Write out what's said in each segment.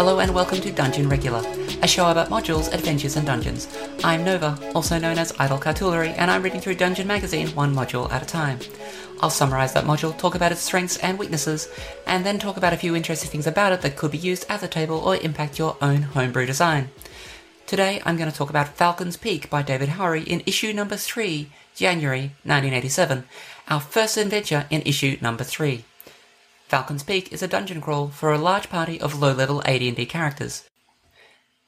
Hello and welcome to Dungeon Regular, a show about modules, adventures, and dungeons. I'm Nova, also known as Idle Cartulary, and I'm reading through Dungeon Magazine one module at a time. I'll summarize that module, talk about its strengths and weaknesses, and then talk about a few interesting things about it that could be used at the table or impact your own homebrew design. Today I'm going to talk about Falcon's Peak by David Howery in issue number 3, January 1987, our first adventure in issue number 3. Falcon's Peak is a dungeon crawl for a large party of low-level AD&D characters.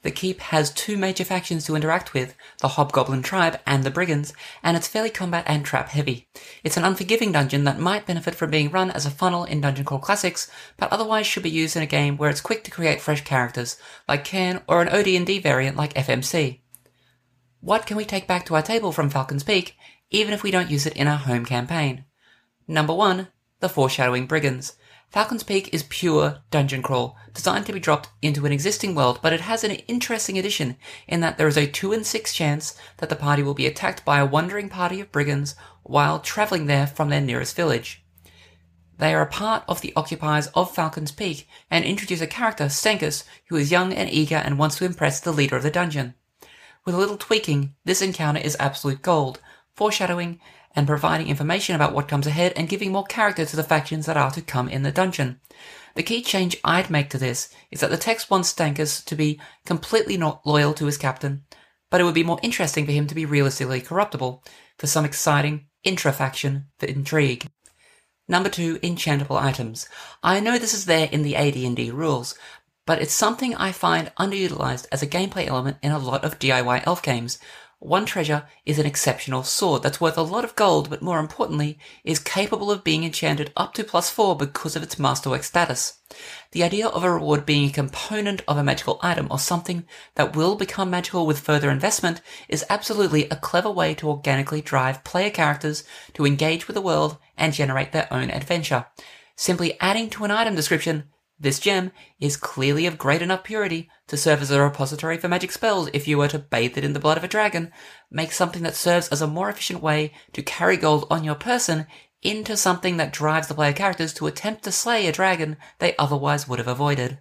The keep has two major factions to interact with, the Hobgoblin tribe and the Brigands, and it's fairly combat and trap heavy. It's an unforgiving dungeon that might benefit from being run as a funnel in Dungeon Crawl Classics, but otherwise should be used in a game where it's quick to create fresh characters, like Cairn or an OD&D variant like FMC. What can we take back to our table from Falcon's Peak, even if we don't use it in our home campaign? Number 1. The Foreshadowing Brigands. Falcon's Peak is pure dungeon crawl, designed to be dropped into an existing world, but it has an interesting addition in that there is a 2 in 6 chance that the party will be attacked by a wandering party of brigands while travelling there from their nearest village. They are a part of the occupiers of Falcon's Peak and introduce a character, Stankus, who is young and eager and wants to impress the leader of the dungeon. With a little tweaking, this encounter is absolute gold, foreshadowing and providing information about what comes ahead and giving more character to the factions that are to come in the dungeon. The key change I'd make to this is that the text wants Stankus to be completely not loyal to his captain, but it would be more interesting for him to be realistically corruptible for some exciting intra-faction intrigue. Number two, enchantable items. I know this is there in the AD&D rules, but it's something I find underutilized as a gameplay element in a lot of DIY elf games, one treasure is an exceptional sword that's worth a lot of gold, but more importantly, is capable of being enchanted up to plus 4 because of its masterwork status. The idea of a reward being a component of a magical item or something that will become magical with further investment is absolutely a clever way to organically drive player characters to engage with the world and generate their own adventure. Simply adding to an item description this gem is clearly of great enough purity to serve as a repository for magic spells if you were to bathe it in the blood of a dragon, make something that serves as a more efficient way to carry gold on your person into something that drives the player characters to attempt to slay a dragon they otherwise would have avoided.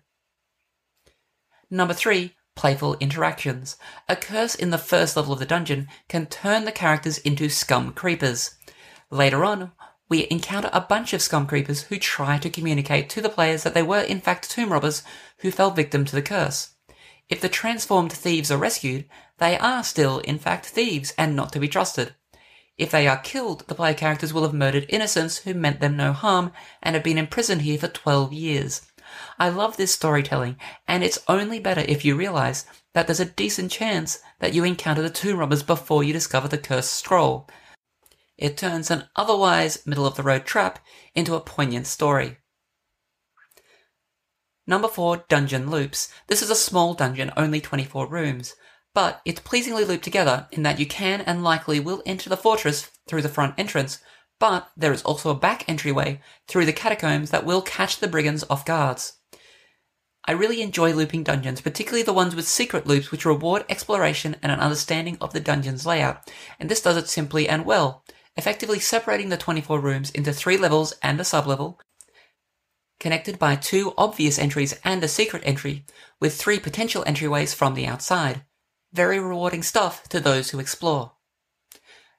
Number 3. Playful interactions. A curse in the first level of the dungeon can turn the characters into scum creepers. Later on, we encounter a bunch of scum creepers who try to communicate to the players that they were in fact tomb robbers who fell victim to the curse. If the transformed thieves are rescued, they are still in fact thieves and not to be trusted. If they are killed, the player characters will have murdered innocents who meant them no harm and have been imprisoned here for 12 years. I love this storytelling, and it's only better if you realize that there's a decent chance that you encounter the tomb robbers before you discover the cursed scroll, it turns an otherwise middle of the road trap into a poignant story. Number 4 Dungeon Loops. This is a small dungeon, only 24 rooms, but it's pleasingly looped together in that you can and likely will enter the fortress through the front entrance, but there is also a back entryway through the catacombs that will catch the brigands off guards. I really enjoy looping dungeons, particularly the ones with secret loops which reward exploration and an understanding of the dungeon's layout, and this does it simply and well effectively separating the 24 rooms into three levels and a sublevel, connected by two obvious entries and a secret entry, with three potential entryways from the outside. Very rewarding stuff to those who explore.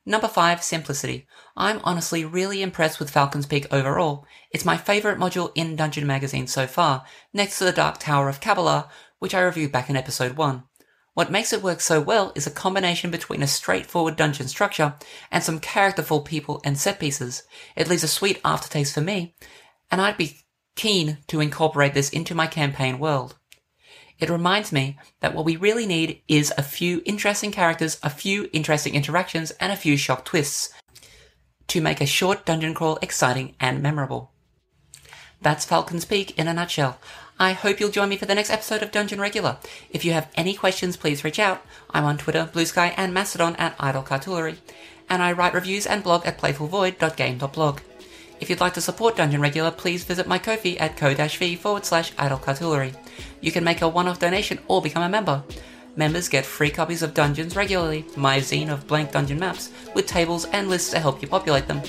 Number 5, Simplicity. I'm honestly really impressed with Falcon's Peak overall. It's my favourite module in Dungeon Magazine so far, next to the Dark Tower of Kabbalah, which I reviewed back in episode 1. What makes it work so well is a combination between a straightforward dungeon structure and some characterful people and set pieces. It leaves a sweet aftertaste for me, and I'd be keen to incorporate this into my campaign world. It reminds me that what we really need is a few interesting characters, a few interesting interactions, and a few shock twists to make a short dungeon crawl exciting and memorable. That's Falcon's Peak in a nutshell. I hope you'll join me for the next episode of Dungeon Regular. If you have any questions, please reach out. I'm on Twitter, Blue Sky, and Mastodon at Idle Cartulary, and I write reviews and blog at playfulvoid.game.blog. If you'd like to support Dungeon Regular, please visit my Ko-fi at ko-fi forward slash idle cartulary. You can make a one-off donation or become a member. Members get free copies of Dungeons regularly, my zine of blank dungeon maps, with tables and lists to help you populate them.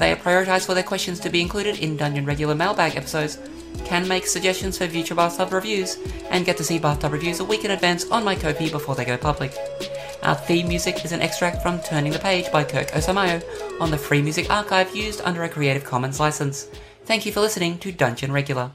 They are prioritized for their questions to be included in Dungeon Regular mailbag episodes, can make suggestions for future Bathtub reviews, and get to see Bathtub reviews a week in advance on my Ko-fi before they go public. Our theme music is an extract from Turning the Page by Kirk Osamayo on the Free Music Archive used under a Creative Commons license. Thank you for listening to Dungeon Regular.